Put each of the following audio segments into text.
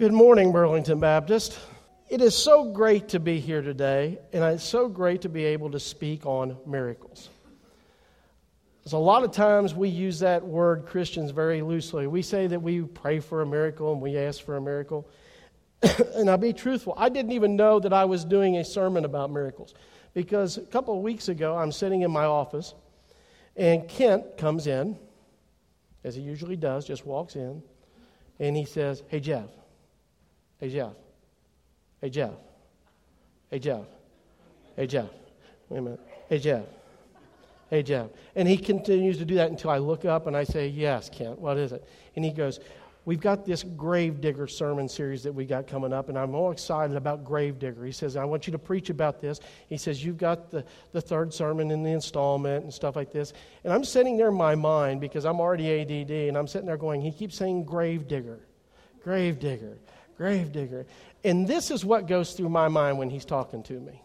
Good morning, Burlington Baptist. It is so great to be here today, and it's so great to be able to speak on miracles. There's a lot of times we use that word Christians very loosely. We say that we pray for a miracle and we ask for a miracle. and I'll be truthful, I didn't even know that I was doing a sermon about miracles because a couple of weeks ago I'm sitting in my office and Kent comes in, as he usually does, just walks in, and he says, Hey, Jeff. Hey, Jeff. Hey, Jeff. Hey, Jeff. Hey, Jeff. Wait a minute. Hey, Jeff. Hey, Jeff. And he continues to do that until I look up and I say, Yes, Kent, what is it? And he goes, We've got this Gravedigger sermon series that we got coming up, and I'm all excited about Gravedigger. He says, I want you to preach about this. He says, You've got the, the third sermon in the installment and stuff like this. And I'm sitting there in my mind because I'm already ADD, and I'm sitting there going, He keeps saying Gravedigger, Gravedigger, Gravedigger. And this is what goes through my mind when he's talking to me.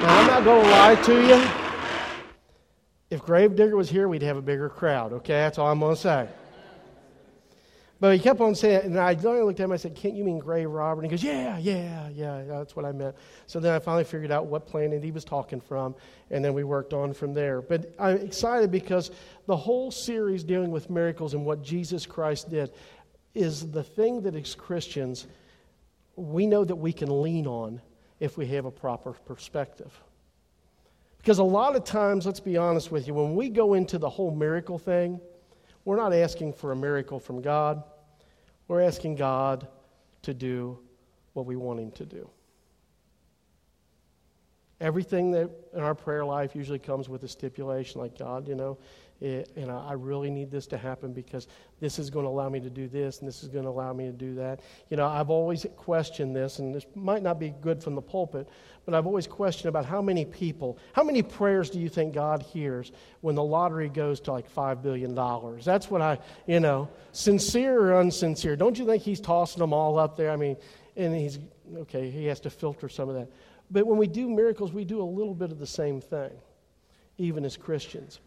I'm not going to lie to you. Gravedigger was here, we'd have a bigger crowd, okay? That's all I'm going to say. But he kept on saying, and I looked at him, I said, Kent you mean grave robber? And he goes, Yeah, yeah, yeah, that's what I meant. So then I finally figured out what planet he was talking from, and then we worked on from there. But I'm excited because the whole series dealing with miracles and what Jesus Christ did is the thing that as Christians, we know that we can lean on if we have a proper perspective. Because a lot of times, let's be honest with you, when we go into the whole miracle thing, we're not asking for a miracle from God. We're asking God to do what we want Him to do. Everything that in our prayer life usually comes with a stipulation like, God, you know, it, and I, I really need this to happen because this is going to allow me to do this and this is going to allow me to do that. You know, I've always questioned this, and this might not be good from the pulpit, but I've always questioned about how many people, how many prayers do you think God hears when the lottery goes to like $5 billion? That's what I, you know, sincere or unsincere. Don't you think He's tossing them all up there? I mean, and He's, okay, He has to filter some of that. But when we do miracles, we do a little bit of the same thing, even as Christians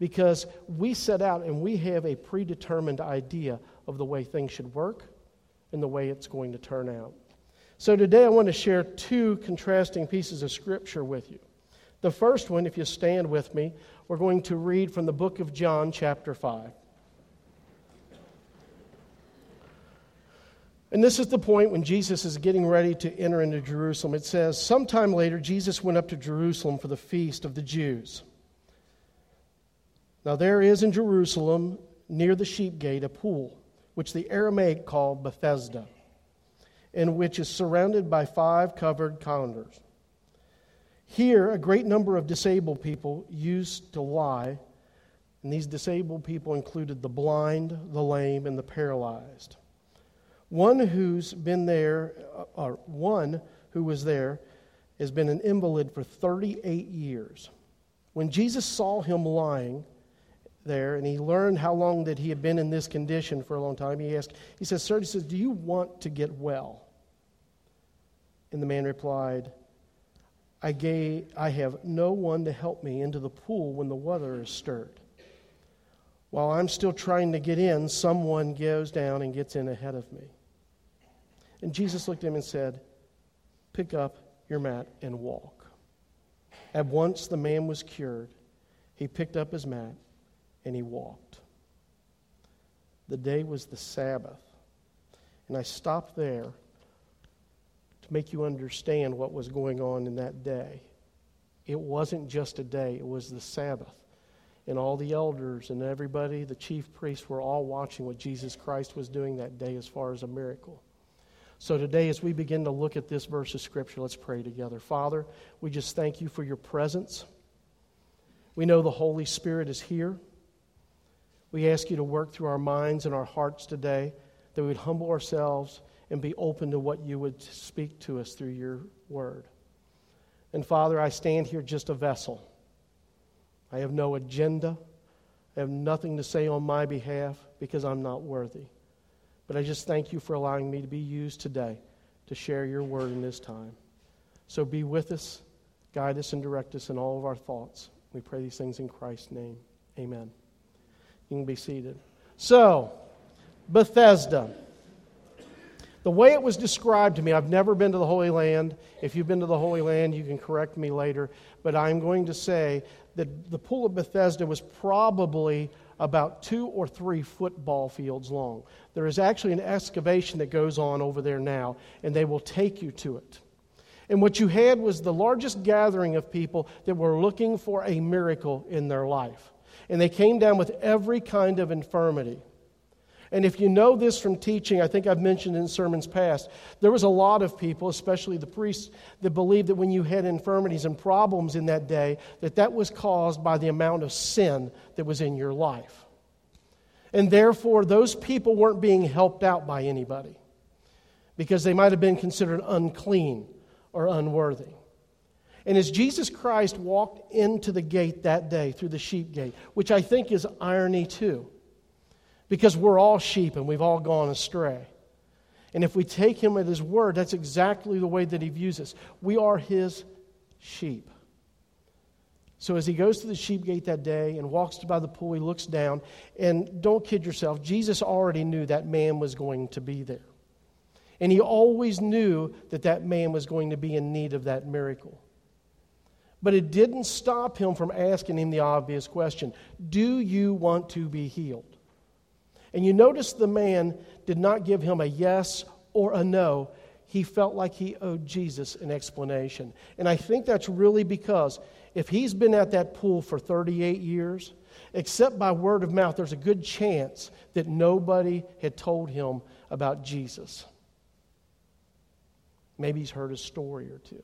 because we set out and we have a predetermined idea of the way things should work and the way it's going to turn out. So today I want to share two contrasting pieces of scripture with you. The first one, if you stand with me, we're going to read from the book of John, chapter 5. And this is the point when Jesus is getting ready to enter into Jerusalem. It says, Sometime later, Jesus went up to Jerusalem for the feast of the Jews. Now, there is in Jerusalem, near the sheep gate, a pool, which the Aramaic called Bethesda, and which is surrounded by five covered colonnades. Here, a great number of disabled people used to lie, and these disabled people included the blind, the lame, and the paralyzed. One who's been there, uh, or one who was there, has been an invalid for 38 years. When Jesus saw him lying, there and he learned how long that he had been in this condition for a long time. He asked, he says, Sir, he says, Do you want to get well? And the man replied, I, gave, I have no one to help me into the pool when the water is stirred. While I'm still trying to get in, someone goes down and gets in ahead of me. And Jesus looked at him and said, Pick up your mat and walk. At once the man was cured. He picked up his mat and he walked. The day was the Sabbath. And I stopped there to make you understand what was going on in that day. It wasn't just a day, it was the Sabbath. And all the elders and everybody, the chief priests, were all watching what Jesus Christ was doing that day as far as a miracle. So today, as we begin to look at this verse of Scripture, let's pray together. Father, we just thank you for your presence. We know the Holy Spirit is here. We ask you to work through our minds and our hearts today, that we would humble ourselves and be open to what you would speak to us through your word. And Father, I stand here just a vessel. I have no agenda. I have nothing to say on my behalf because I'm not worthy. But I just thank you for allowing me to be used today to share your word in this time. So be with us, guide us, and direct us in all of our thoughts. We pray these things in Christ's name. Amen. You can be seated. So, Bethesda. The way it was described to me, I've never been to the Holy Land. If you've been to the Holy Land, you can correct me later. But I'm going to say that the Pool of Bethesda was probably about two or three football fields long. There is actually an excavation that goes on over there now, and they will take you to it. And what you had was the largest gathering of people that were looking for a miracle in their life. And they came down with every kind of infirmity. And if you know this from teaching, I think I've mentioned in sermons past, there was a lot of people, especially the priests, that believed that when you had infirmities and problems in that day, that that was caused by the amount of sin that was in your life. And therefore, those people weren't being helped out by anybody because they might have been considered unclean or unworthy. And as Jesus Christ walked into the gate that day through the sheep gate, which I think is irony too, because we're all sheep and we've all gone astray. And if we take him at his word, that's exactly the way that he views us. We are his sheep. So as he goes to the sheep gate that day and walks by the pool, he looks down. And don't kid yourself, Jesus already knew that man was going to be there. And he always knew that that man was going to be in need of that miracle. But it didn't stop him from asking him the obvious question Do you want to be healed? And you notice the man did not give him a yes or a no. He felt like he owed Jesus an explanation. And I think that's really because if he's been at that pool for 38 years, except by word of mouth, there's a good chance that nobody had told him about Jesus. Maybe he's heard a story or two.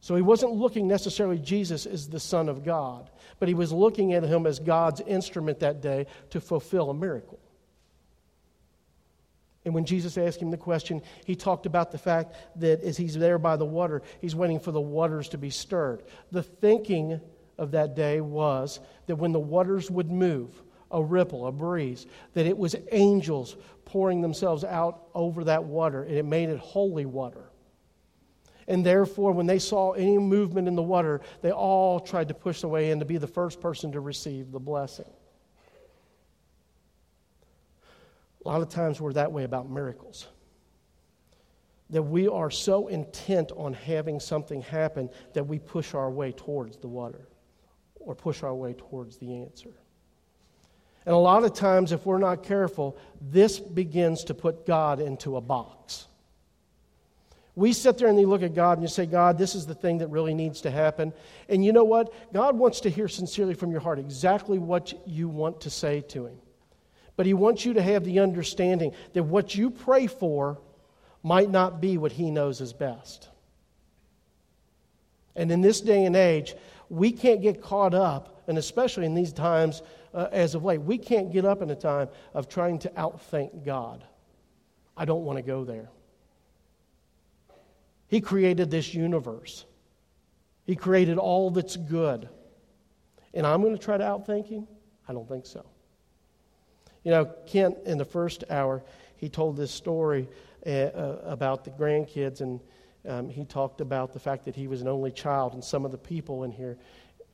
So he wasn't looking necessarily Jesus as the Son of God, but he was looking at him as God's instrument that day to fulfill a miracle. And when Jesus asked him the question, he talked about the fact that as he's there by the water, he's waiting for the waters to be stirred. The thinking of that day was that when the waters would move, a ripple, a breeze, that it was angels pouring themselves out over that water, and it made it holy water. And therefore, when they saw any movement in the water, they all tried to push their way in to be the first person to receive the blessing. A lot of times we're that way about miracles. That we are so intent on having something happen that we push our way towards the water or push our way towards the answer. And a lot of times, if we're not careful, this begins to put God into a box. We sit there and you look at God and you say, God, this is the thing that really needs to happen. And you know what? God wants to hear sincerely from your heart exactly what you want to say to Him. But He wants you to have the understanding that what you pray for might not be what He knows is best. And in this day and age, we can't get caught up, and especially in these times uh, as of late, we can't get up in a time of trying to outthink God. I don't want to go there. He created this universe, He created all that's good. And I'm going to try to outthink Him? I don't think so. You know, Kent, in the first hour, he told this story uh, uh, about the grandkids, and um, he talked about the fact that he was an only child, and some of the people in here,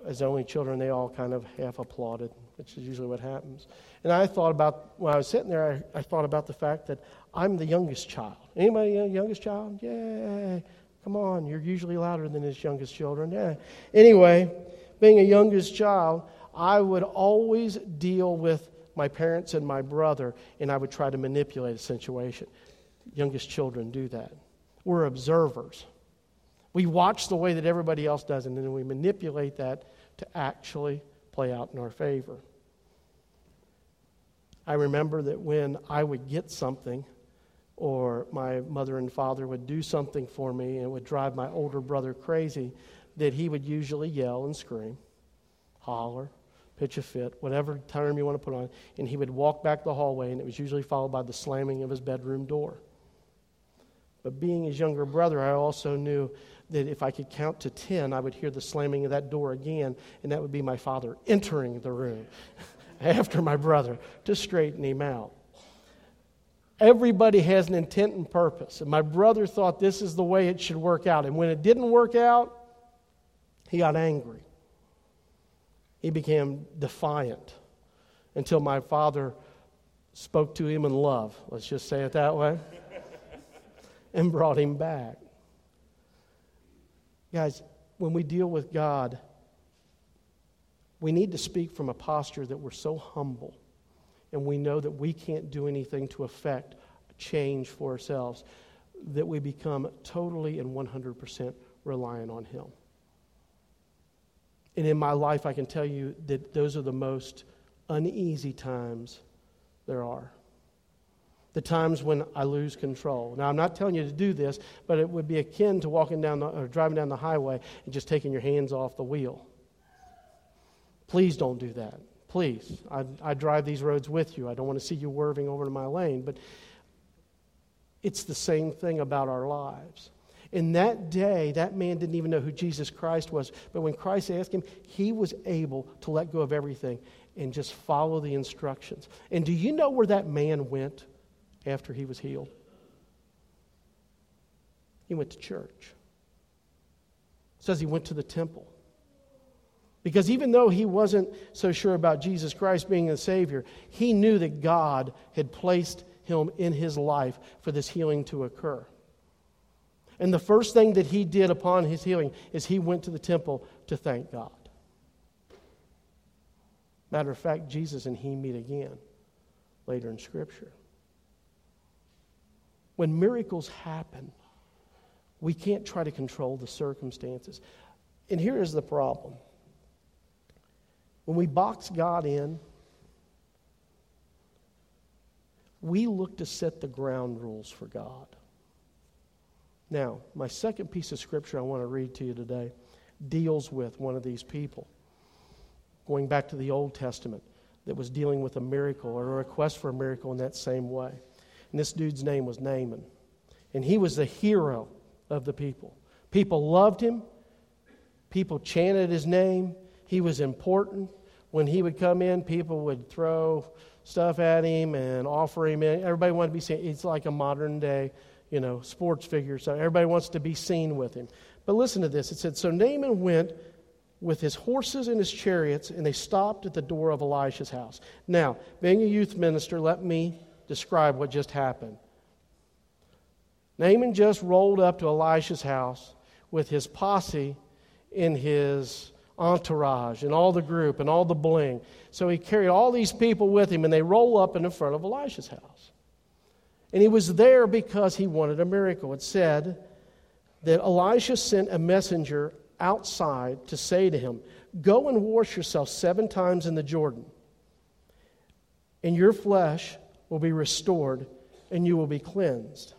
as only children, they all kind of half applauded, which is usually what happens. And I thought about, when I was sitting there, I, I thought about the fact that I'm the youngest child. Anybody youngest child? Yeah. Come on, you're usually louder than his youngest children. Yeah. Anyway, being a youngest child, I would always deal with my parents and my brother, and I would try to manipulate a situation. Youngest children do that. We're observers. We watch the way that everybody else does, and then we manipulate that to actually play out in our favor. I remember that when I would get something, or my mother and father would do something for me and would drive my older brother crazy, that he would usually yell and scream, holler, pitch a fit, whatever term you want to put on and he would walk back the hallway, and it was usually followed by the slamming of his bedroom door. But being his younger brother, I also knew that if I could count to 10, I would hear the slamming of that door again, and that would be my father entering the room after my brother to straighten him out. Everybody has an intent and purpose. And my brother thought this is the way it should work out. And when it didn't work out, he got angry. He became defiant until my father spoke to him in love, let's just say it that way, and brought him back. Guys, when we deal with God, we need to speak from a posture that we're so humble and we know that we can't do anything to affect change for ourselves, that we become totally and 100% reliant on Him. And in my life, I can tell you that those are the most uneasy times there are. The times when I lose control. Now, I'm not telling you to do this, but it would be akin to walking down the, or driving down the highway and just taking your hands off the wheel. Please don't do that. Please. I, I drive these roads with you. I don't want to see you whirling over to my lane. But it's the same thing about our lives. In that day, that man didn't even know who Jesus Christ was. But when Christ asked him, he was able to let go of everything and just follow the instructions. And do you know where that man went after he was healed? He went to church. Says he went to the temple. Because even though he wasn't so sure about Jesus Christ being the Savior, he knew that God had placed him in his life for this healing to occur. And the first thing that he did upon his healing is he went to the temple to thank God. Matter of fact, Jesus and he meet again later in Scripture. When miracles happen, we can't try to control the circumstances. And here is the problem when we box God in, we look to set the ground rules for God. Now, my second piece of scripture I want to read to you today deals with one of these people. Going back to the Old Testament, that was dealing with a miracle or a request for a miracle in that same way. And this dude's name was Naaman. And he was the hero of the people. People loved him, people chanted his name, he was important. When he would come in, people would throw stuff at him and offer him. In. Everybody wanted to be seen. It's like a modern day, you know, sports figure. So everybody wants to be seen with him. But listen to this. It said, So Naaman went with his horses and his chariots, and they stopped at the door of Elisha's house. Now, being a youth minister, let me describe what just happened. Naaman just rolled up to Elisha's house with his posse in his entourage and all the group and all the bling. So he carried all these people with him, and they roll up in front of Elisha's house. And he was there because he wanted a miracle. It said that Elisha sent a messenger outside to say to him, Go and wash yourself seven times in the Jordan, and your flesh will be restored, and you will be cleansed.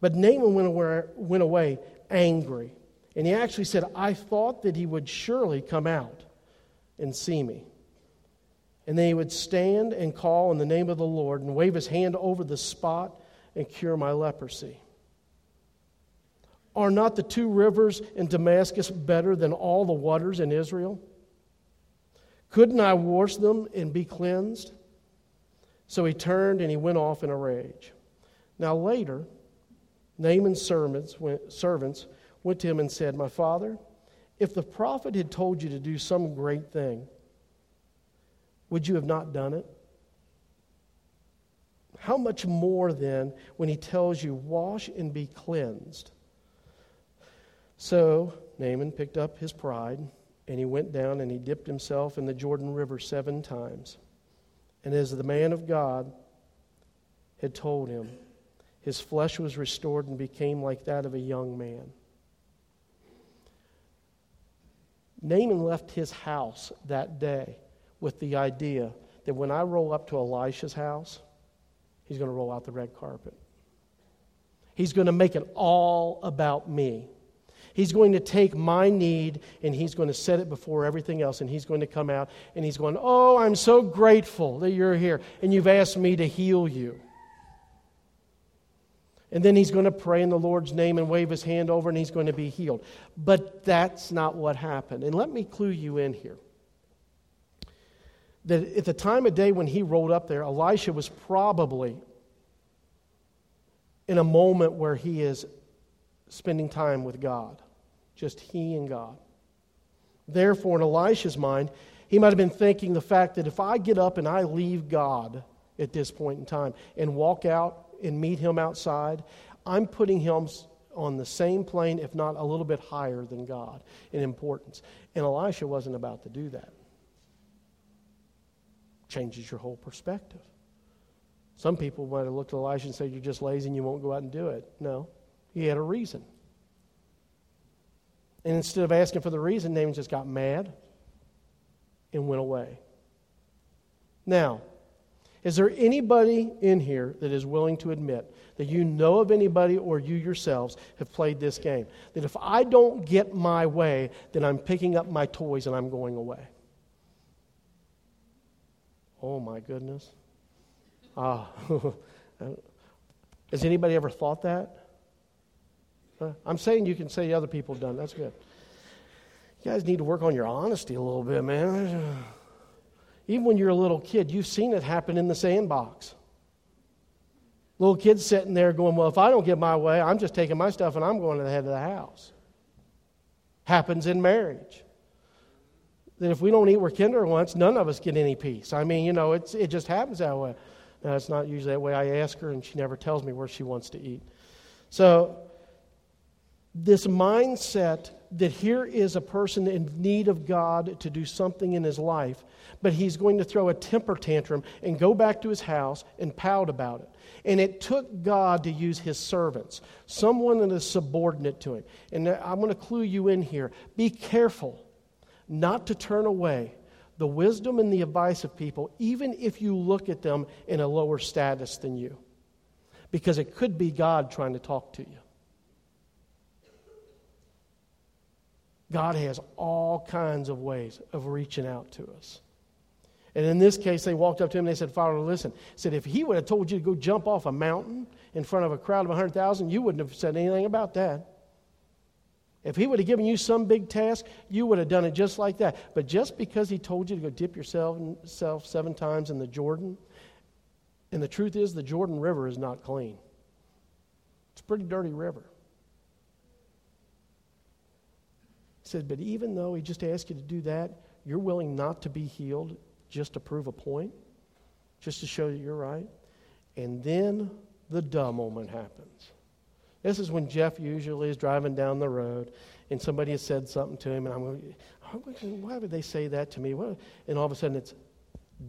But Naaman went away, went away angry and he actually said, I thought that he would surely come out and see me. And then he would stand and call in the name of the Lord and wave his hand over the spot and cure my leprosy. Are not the two rivers in Damascus better than all the waters in Israel? Couldn't I wash them and be cleansed? So he turned and he went off in a rage. Now, later, Naaman's servants went, servants went to him and said, My father, if the prophet had told you to do some great thing, would you have not done it? How much more then when he tells you, Wash and be cleansed? So Naaman picked up his pride and he went down and he dipped himself in the Jordan River seven times. And as the man of God had told him, his flesh was restored and became like that of a young man. Naaman left his house that day with the idea that when I roll up to Elisha's house, he's going to roll out the red carpet. He's going to make it all about me. He's going to take my need and he's going to set it before everything else. And he's going to come out and he's going, Oh, I'm so grateful that you're here and you've asked me to heal you. And then he's going to pray in the Lord's name and wave his hand over and he's going to be healed. But that's not what happened. And let me clue you in here. That at the time of day when he rolled up there, Elisha was probably in a moment where he is spending time with God, just he and God. Therefore, in Elisha's mind, he might have been thinking the fact that if I get up and I leave God at this point in time and walk out and meet him outside, I'm putting him on the same plane, if not a little bit higher than God in importance. And Elisha wasn't about to do that. Changes your whole perspective. Some people might have looked at Elisha and said, You're just lazy and you won't go out and do it. No, he had a reason. And instead of asking for the reason, Naaman just got mad and went away. Now, is there anybody in here that is willing to admit that you know of anybody or you yourselves have played this game? That if I don't get my way, then I'm picking up my toys and I'm going away. Oh my goodness. Ah. Has anybody ever thought that? I'm saying you can say other people have done. That's good. You guys need to work on your honesty a little bit, man. Even when you're a little kid, you've seen it happen in the sandbox. Little kids sitting there going, Well, if I don't get my way, I'm just taking my stuff and I'm going to the head of the house. Happens in marriage. That if we don't eat where Kinder wants, none of us get any peace. I mean, you know, it's, it just happens that way. Now, it's not usually that way. I ask her and she never tells me where she wants to eat. So, this mindset that here is a person in need of God to do something in his life, but he's going to throw a temper tantrum and go back to his house and pout about it. And it took God to use his servants, someone that is subordinate to him. And I'm going to clue you in here. Be careful not to turn away the wisdom and the advice of people, even if you look at them in a lower status than you, because it could be God trying to talk to you. God has all kinds of ways of reaching out to us. And in this case, they walked up to him and they said, Father, listen. said, if he would have told you to go jump off a mountain in front of a crowd of 100,000, you wouldn't have said anything about that. If he would have given you some big task, you would have done it just like that. But just because he told you to go dip yourself seven times in the Jordan, and the truth is, the Jordan River is not clean. It's a pretty dirty river. He said, But even though he just asked you to do that, you're willing not to be healed just to prove a point, just to show that you're right. And then the duh moment happens. This is when Jeff usually is driving down the road and somebody has said something to him, and I'm going, oh, why would they say that to me? And all of a sudden it's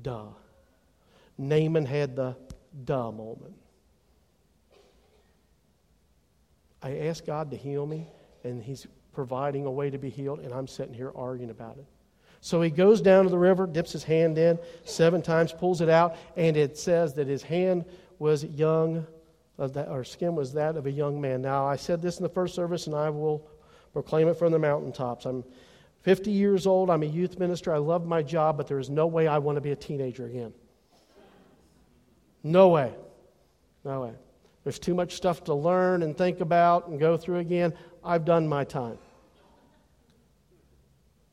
duh. Naaman had the duh moment. I asked God to heal me, and He's providing a way to be healed, and I'm sitting here arguing about it. So he goes down to the river, dips his hand in seven times, pulls it out, and it says that his hand was young, uh, or skin was that of a young man. Now, I said this in the first service, and I will proclaim it from the mountaintops. I'm 50 years old. I'm a youth minister. I love my job, but there is no way I want to be a teenager again. No way. No way. There's too much stuff to learn and think about and go through again. I've done my time.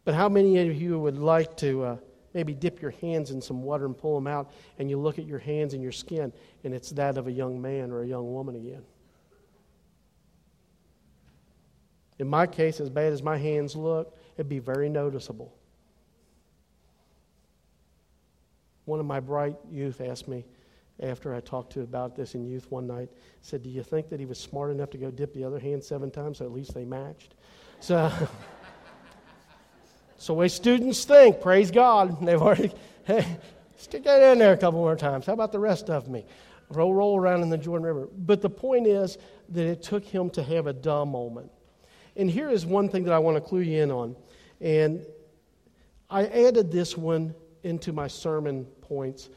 But how many of you would like to uh, maybe dip your hands in some water and pull them out, and you look at your hands and your skin, and it's that of a young man or a young woman again? In my case, as bad as my hands look, it'd be very noticeable. One of my bright youth asked me after I talked to about this in youth one night, said, Do you think that he was smart enough to go dip the other hand seven times so at least they matched? So. So way students think, praise God. They've already, hey, stick that in there a couple more times. How about the rest of me? Roll, roll around in the Jordan River. But the point is that it took him to have a dumb moment. And here is one thing that I want to clue you in on. And I added this one into my sermon points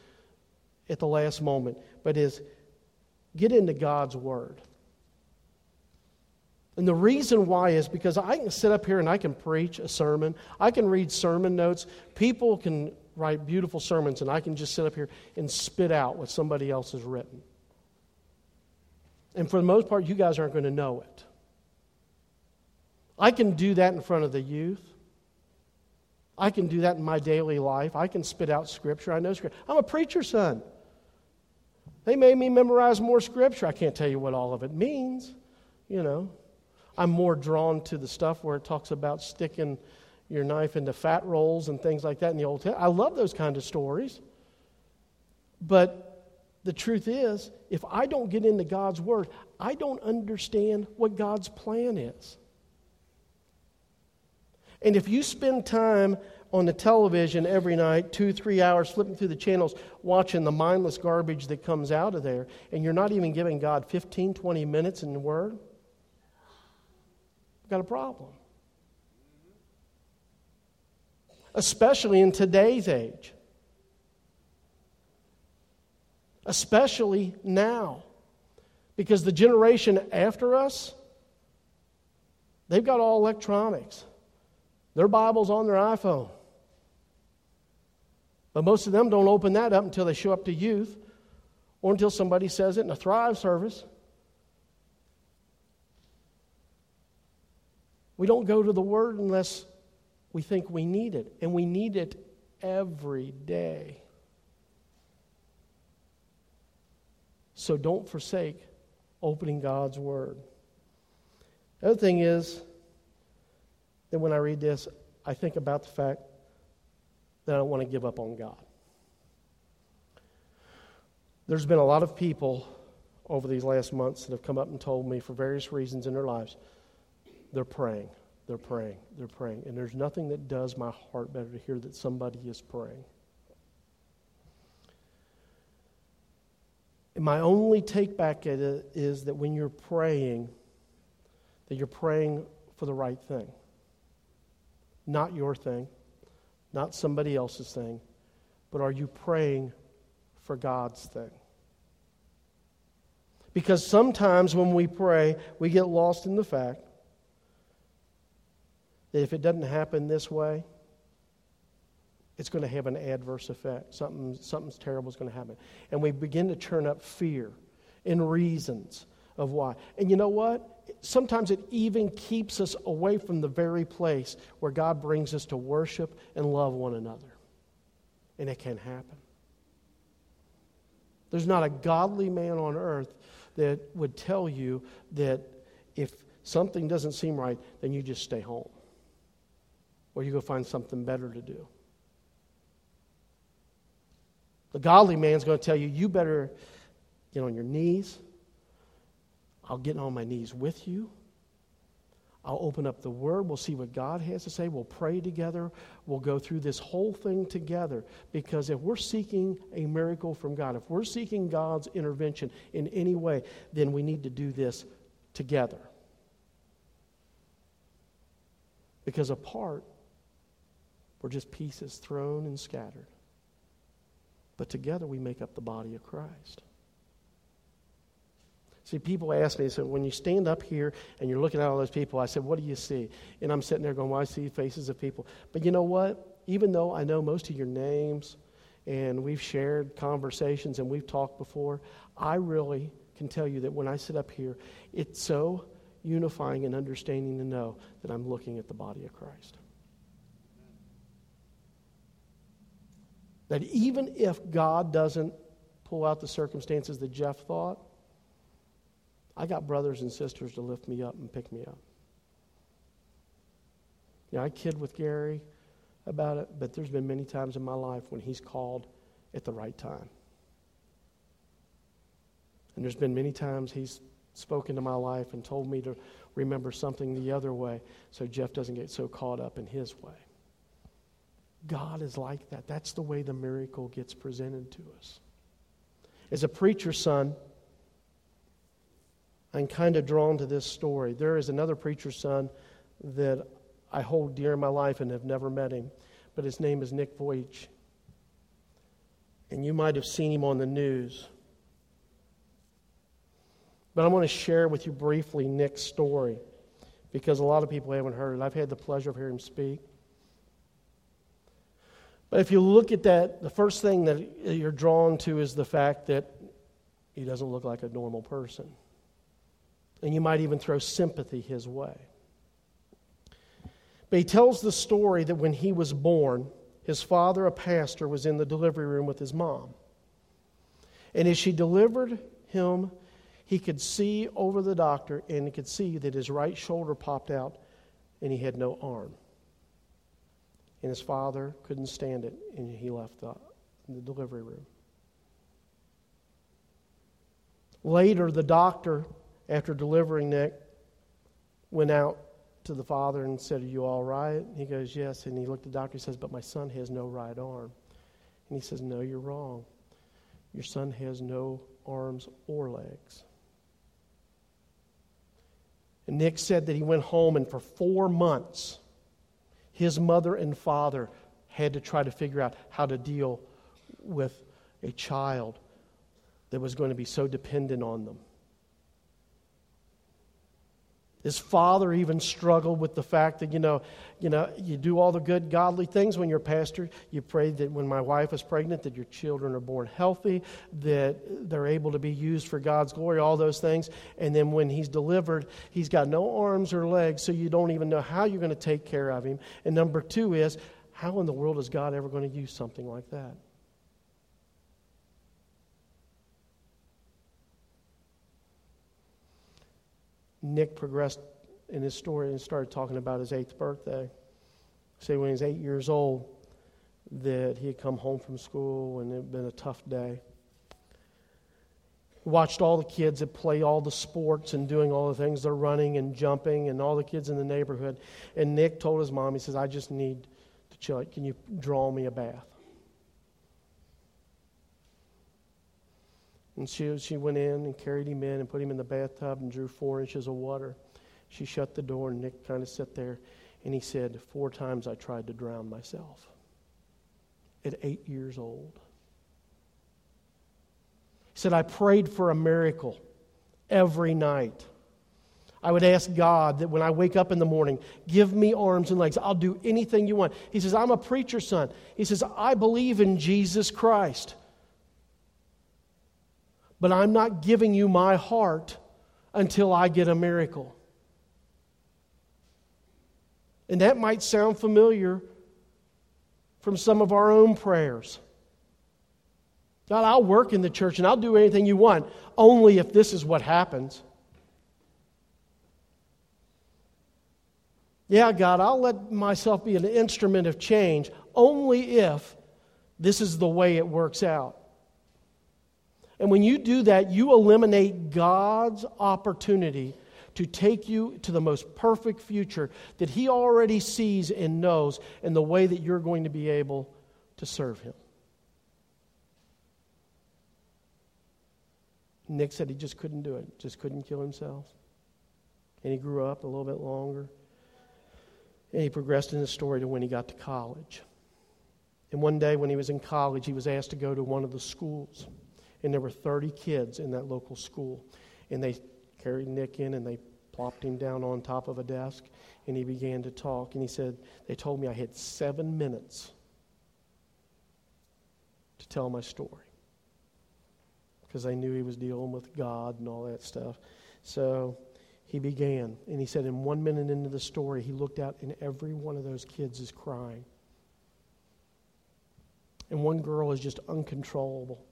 at the last moment, but is get into God's Word. And the reason why is because I can sit up here and I can preach a sermon. I can read sermon notes. People can write beautiful sermons, and I can just sit up here and spit out what somebody else has written. And for the most part, you guys aren't going to know it. I can do that in front of the youth. I can do that in my daily life. I can spit out scripture. I know scripture. I'm a preacher's son. They made me memorize more scripture. I can't tell you what all of it means, you know. I'm more drawn to the stuff where it talks about sticking your knife into fat rolls and things like that in the Old Testament. I love those kind of stories. But the truth is, if I don't get into God's Word, I don't understand what God's plan is. And if you spend time on the television every night, two, three hours, flipping through the channels, watching the mindless garbage that comes out of there, and you're not even giving God 15, 20 minutes in the Word, we've got a problem. Especially in today's age. Especially now. Because the generation after us, they've got all electronics. Their Bible's on their iPhone. But most of them don't open that up until they show up to youth or until somebody says it in a Thrive service. We don't go to the Word unless we think we need it, and we need it every day. So don't forsake opening God's Word. The other thing is that when I read this, I think about the fact that I don't want to give up on God. There's been a lot of people over these last months that have come up and told me for various reasons in their lives they're praying, they're praying, they're praying. And there's nothing that does my heart better to hear that somebody is praying. And my only take back at it is that when you're praying, that you're praying for the right thing, not your thing, not somebody else's thing, but are you praying for God's thing? Because sometimes when we pray, we get lost in the fact that if it doesn't happen this way, it's going to have an adverse effect. Something, something's terrible is going to happen. And we begin to turn up fear and reasons of why. And you know what? sometimes it even keeps us away from the very place where God brings us to worship and love one another. And it can happen. There's not a godly man on earth that would tell you that if something doesn't seem right, then you just stay home. Or you go find something better to do. The godly man's going to tell you, you better get on your knees I'll get on my knees with you. I'll open up the Word. We'll see what God has to say. We'll pray together. We'll go through this whole thing together. Because if we're seeking a miracle from God, if we're seeking God's intervention in any way, then we need to do this together. Because apart, we're just pieces thrown and scattered. But together we make up the body of Christ. See, people ask me, so when you stand up here and you're looking at all those people, I said, what do you see? And I'm sitting there going, well, I see faces of people. But you know what? Even though I know most of your names and we've shared conversations and we've talked before, I really can tell you that when I sit up here, it's so unifying and understanding to know that I'm looking at the body of Christ. That even if God doesn't pull out the circumstances that Jeff thought, I got brothers and sisters to lift me up and pick me up. Yeah, I kid with Gary about it, but there's been many times in my life when he's called at the right time. And there's been many times he's spoken to my life and told me to remember something the other way so Jeff doesn't get so caught up in his way. God is like that. That's the way the miracle gets presented to us. As a preacher's son, I'm kind of drawn to this story. There is another preacher's son that I hold dear in my life and have never met him, but his name is Nick Vujicic. And you might have seen him on the news. But I want to share with you briefly Nick's story because a lot of people haven't heard it. I've had the pleasure of hearing him speak. But if you look at that, the first thing that you're drawn to is the fact that he doesn't look like a normal person. And you might even throw sympathy his way. But he tells the story that when he was born, his father, a pastor, was in the delivery room with his mom. And as she delivered him, he could see over the doctor and he could see that his right shoulder popped out and he had no arm. And his father couldn't stand it and he left the, the delivery room. Later, the doctor, after delivering Nick, went out to the father and said, Are you all right? He goes, Yes. And he looked at the doctor and says, But my son has no right arm. And he says, No, you're wrong. Your son has no arms or legs. And Nick said that he went home and for four months, his mother and father had to try to figure out how to deal with a child that was going to be so dependent on them. His father even struggled with the fact that, you know, you know, you do all the good godly things when you're a pastor. You pray that when my wife is pregnant, that your children are born healthy, that they're able to be used for God's glory, all those things. And then when he's delivered, he's got no arms or legs, so you don't even know how you're going to take care of him. And number two is, how in the world is God ever going to use something like that? Nick progressed in his story and started talking about his eighth birthday. Say when he was eight years old, that he had come home from school and it had been a tough day. He watched all the kids that play all the sports and doing all the things they're running and jumping and all the kids in the neighborhood. And Nick told his mom, he says, I just need to chill. Can you draw me a bath? And she, she went in and carried him in and put him in the bathtub and drew four inches of water. She shut the door, and Nick kind of sat there, and he said, Four times I tried to drown myself at eight years old. He said, I prayed for a miracle every night. I would ask God that when I wake up in the morning, give me arms and legs. I'll do anything you want. He says, I'm a preacher's son. He says, I believe in Jesus Christ but I'm not giving you my heart until I get a miracle. And that might sound familiar from some of our own prayers. God, I'll work in the church and I'll do anything you want, only if this is what happens. Yeah, God, I'll let myself be an instrument of change only if this is the way it works out. And when you do that, you eliminate God's opportunity to take you to the most perfect future that He already sees and knows in the way that you're going to be able to serve Him. Nick said he just couldn't do it, just couldn't kill himself. And he grew up a little bit longer. And he progressed in his story to when he got to college. And one day when he was in college, he was asked to go to one of the schools and there were 30 kids in that local school. And they carried Nick in and they plopped him down on top of a desk and he began to talk. And he said, They told me I had seven minutes to tell my story because they knew he was dealing with God and all that stuff. So he began. And he said, In one minute into the story, he looked out and every one of those kids is crying. And one girl is just uncontrollable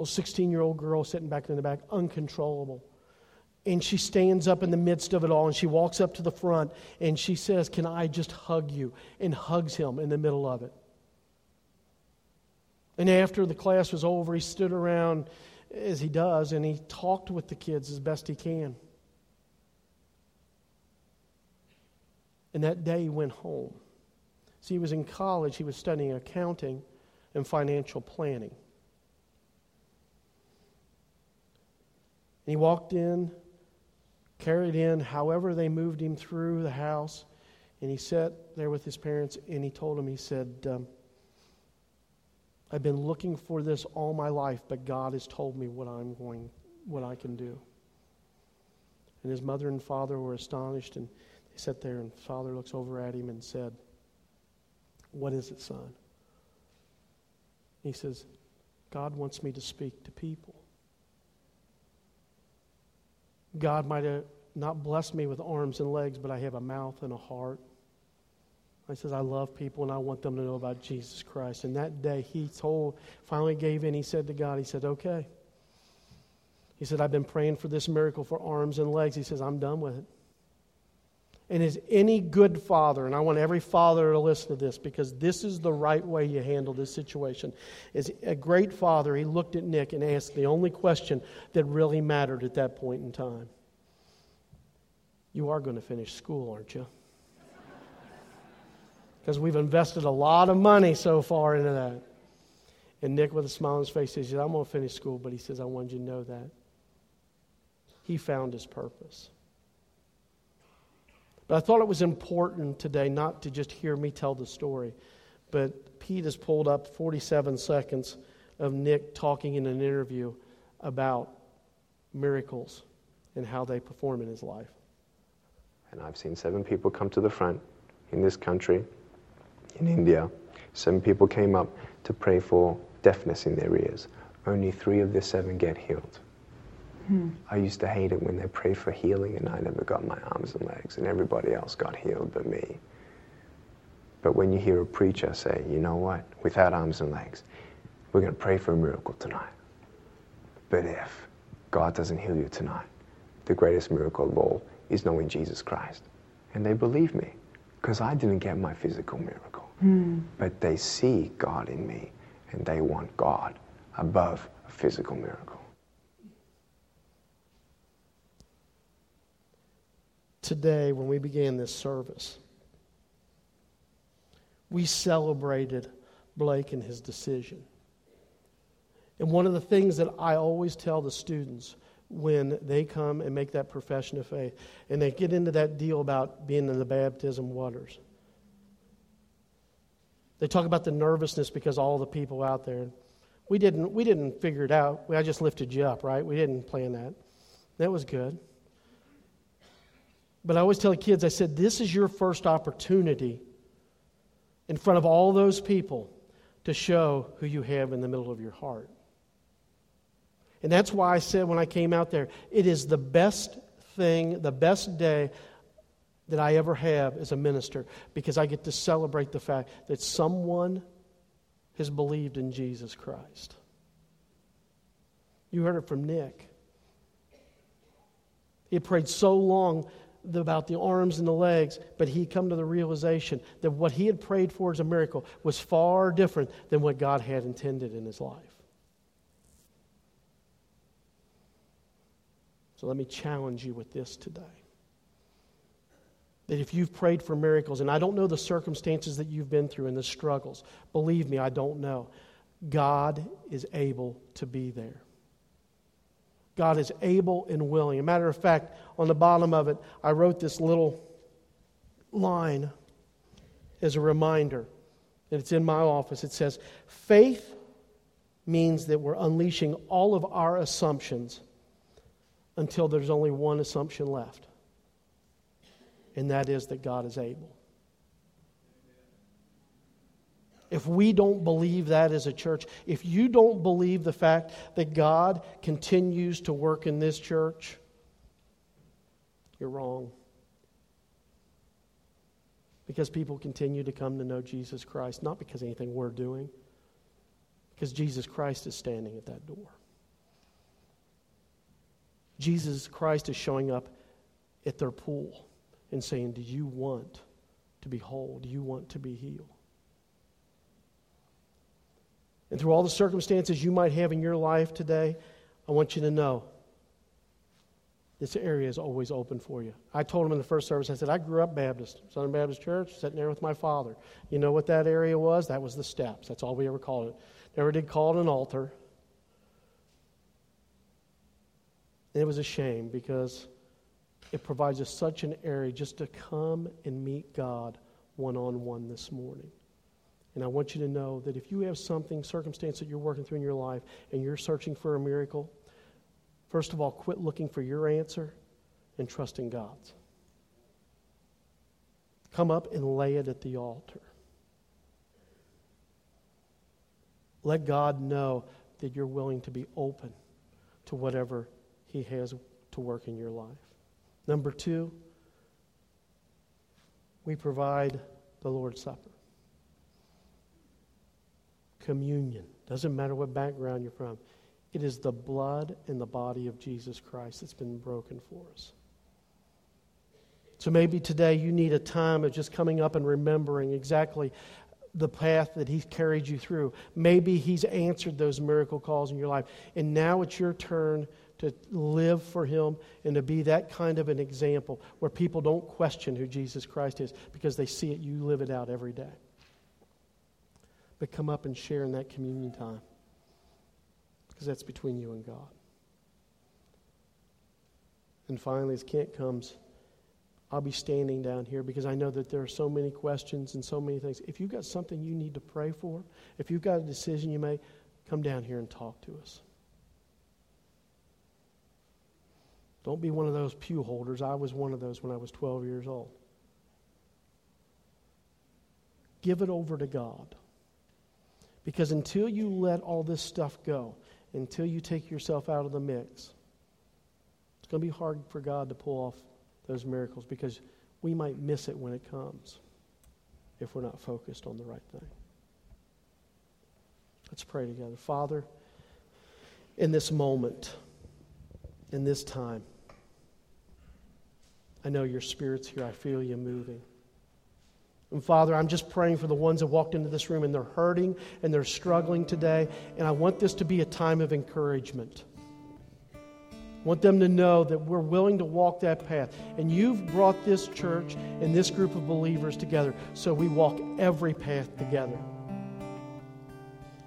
little 16 year old girl sitting back in the back, uncontrollable. And she stands up in the midst of it all and she walks up to the front and she says, Can I just hug you? And hugs him in the middle of it. And after the class was over, he stood around as he does and he talked with the kids as best he can. And that day he went home. See, he was in college, he was studying accounting and financial planning. He walked in, carried in, however they moved him through the house, and he sat there with his parents and he told them, he said, um, I've been looking for this all my life, but God has told me what I'm going, what I can do. And his mother and father were astonished, and they sat there, and father looks over at him and said, What is it, son? He says, God wants me to speak to people. God might have not blessed me with arms and legs, but I have a mouth and a heart. I says, I love people and I want them to know about Jesus Christ. And that day he told, finally gave in, he said to God, he said, okay. He said, I've been praying for this miracle for arms and legs. He says, I'm done with it. And as any good father, and I want every father to listen to this because this is the right way you handle this situation. As a great father, he looked at Nick and asked the only question that really mattered at that point in time. You are going to finish school, aren't you? Because we've invested a lot of money so far into that. And Nick, with a smile on his face, says, I'm going to finish school, but he says, I wanted you to know that. He found his purpose. But I thought it was important today not to just hear me tell the story, but Pete has pulled up 47 seconds of Nick talking in an interview about miracles and how they perform in his life. And I've seen seven people come to the front in this country, in India. Seven people came up to pray for deafness in their ears. Only three of the seven get healed. I used to hate it when they prayed for healing and I never got my arms and legs, and everybody else got healed but me. But when you hear a preacher say, you know what, without arms and legs, we're going to pray for a miracle tonight. But if God doesn't heal you tonight, the greatest miracle of all is knowing Jesus Christ. And they believe me because I didn't get my physical miracle. Mm. But they see God in me and they want God above a physical miracle. Today, when we began this service, we celebrated Blake and his decision. And one of the things that I always tell the students when they come and make that profession of faith and they get into that deal about being in the baptism waters. They talk about the nervousness because all the people out there. We didn't, we didn't figure it out. I just lifted you up, right? We didn't plan that. That was good. But I always tell the kids, I said, this is your first opportunity in front of all those people to show who you have in the middle of your heart. And that's why I said when I came out there, it is the best thing, the best day that I ever have as a minister because I get to celebrate the fact that someone has believed in Jesus Christ. You heard it from Nick. He prayed so long about the arms and the legs, but he come to the realization that what he had prayed for as a miracle was far different than what God had intended in his life. So let me challenge you with this today. That if you've prayed for miracles, and I don't know the circumstances that you've been through and the struggles, believe me, I don't know. God is able to be there. God is able and willing. a matter of fact, on the bottom of it, I wrote this little line as a reminder, and it's in my office. It says, Faith means that we're unleashing all of our assumptions until there's only one assumption left, and that is that God is able. If we don't believe that as a church, if you don't believe the fact that God continues to work in this church, you're wrong. Because people continue to come to know Jesus Christ, not because anything we're doing, because Jesus Christ is standing at that door. Jesus Christ is showing up at their pool and saying, Do you want to be whole? Do you want to be healed? And through all the circumstances you might have in your life today, I want you to know this area is always open for you. I told him in the first service, I said, I grew up Baptist, Southern Baptist Church, sitting there with my father. You know what that area was? That was the steps. That's all we ever called it. Never did call it an altar. And it was a shame because it provides us such an area just to come and meet God one on one this morning. And I want you to know that if you have something, circumstance that you're working through in your life, and you're searching for a miracle, first of all, quit looking for your answer and trust in God's. Come up and lay it at the altar. Let God know that you're willing to be open to whatever he has to work in your life. Number two, we provide the Lord's Supper. Communion. Doesn't matter what background you're from. It is the blood and the body of Jesus Christ that's been broken for us. So maybe today you need a time of just coming up and remembering exactly the path that He's carried you through. Maybe He's answered those miracle calls in your life. And now it's your turn to live for Him and to be that kind of an example where people don't question who Jesus Christ is because they see it, you live it out every day. But come up and share in that communion time because that's between you and God. And finally, as Kent comes, I'll be standing down here because I know that there are so many questions and so many things. If you've got something you need to pray for, if you've got a decision you make, come down here and talk to us. Don't be one of those pew holders. I was one of those when I was 12 years old. Give it over to God. Because until you let all this stuff go, until you take yourself out of the mix, it's going to be hard for God to pull off those miracles because we might miss it when it comes if we're not focused on the right thing. Let's pray together. Father, in this moment, in this time, I know your spirit's here. I feel you moving. And Father, I'm just praying for the ones that walked into this room and they're hurting and they're struggling today. And I want this to be a time of encouragement. I want them to know that we're willing to walk that path. And you've brought this church and this group of believers together so we walk every path together.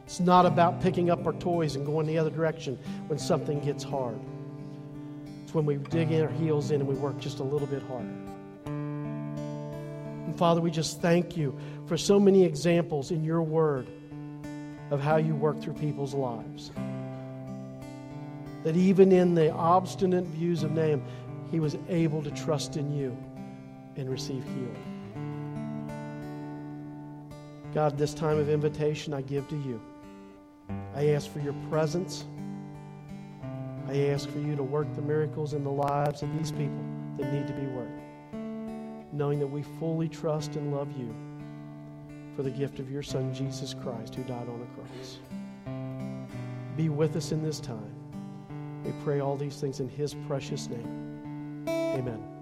It's not about picking up our toys and going the other direction when something gets hard. It's when we dig our heels in and we work just a little bit harder. And Father, we just thank you for so many examples in your word of how you work through people's lives. That even in the obstinate views of Naaman, he was able to trust in you and receive healing. God, this time of invitation I give to you. I ask for your presence. I ask for you to work the miracles in the lives of these people that need to be worked knowing that we fully trust and love you for the gift of your Son, Jesus Christ, who died on a cross. Be with us in this time. We pray all these things in his precious name. Amen.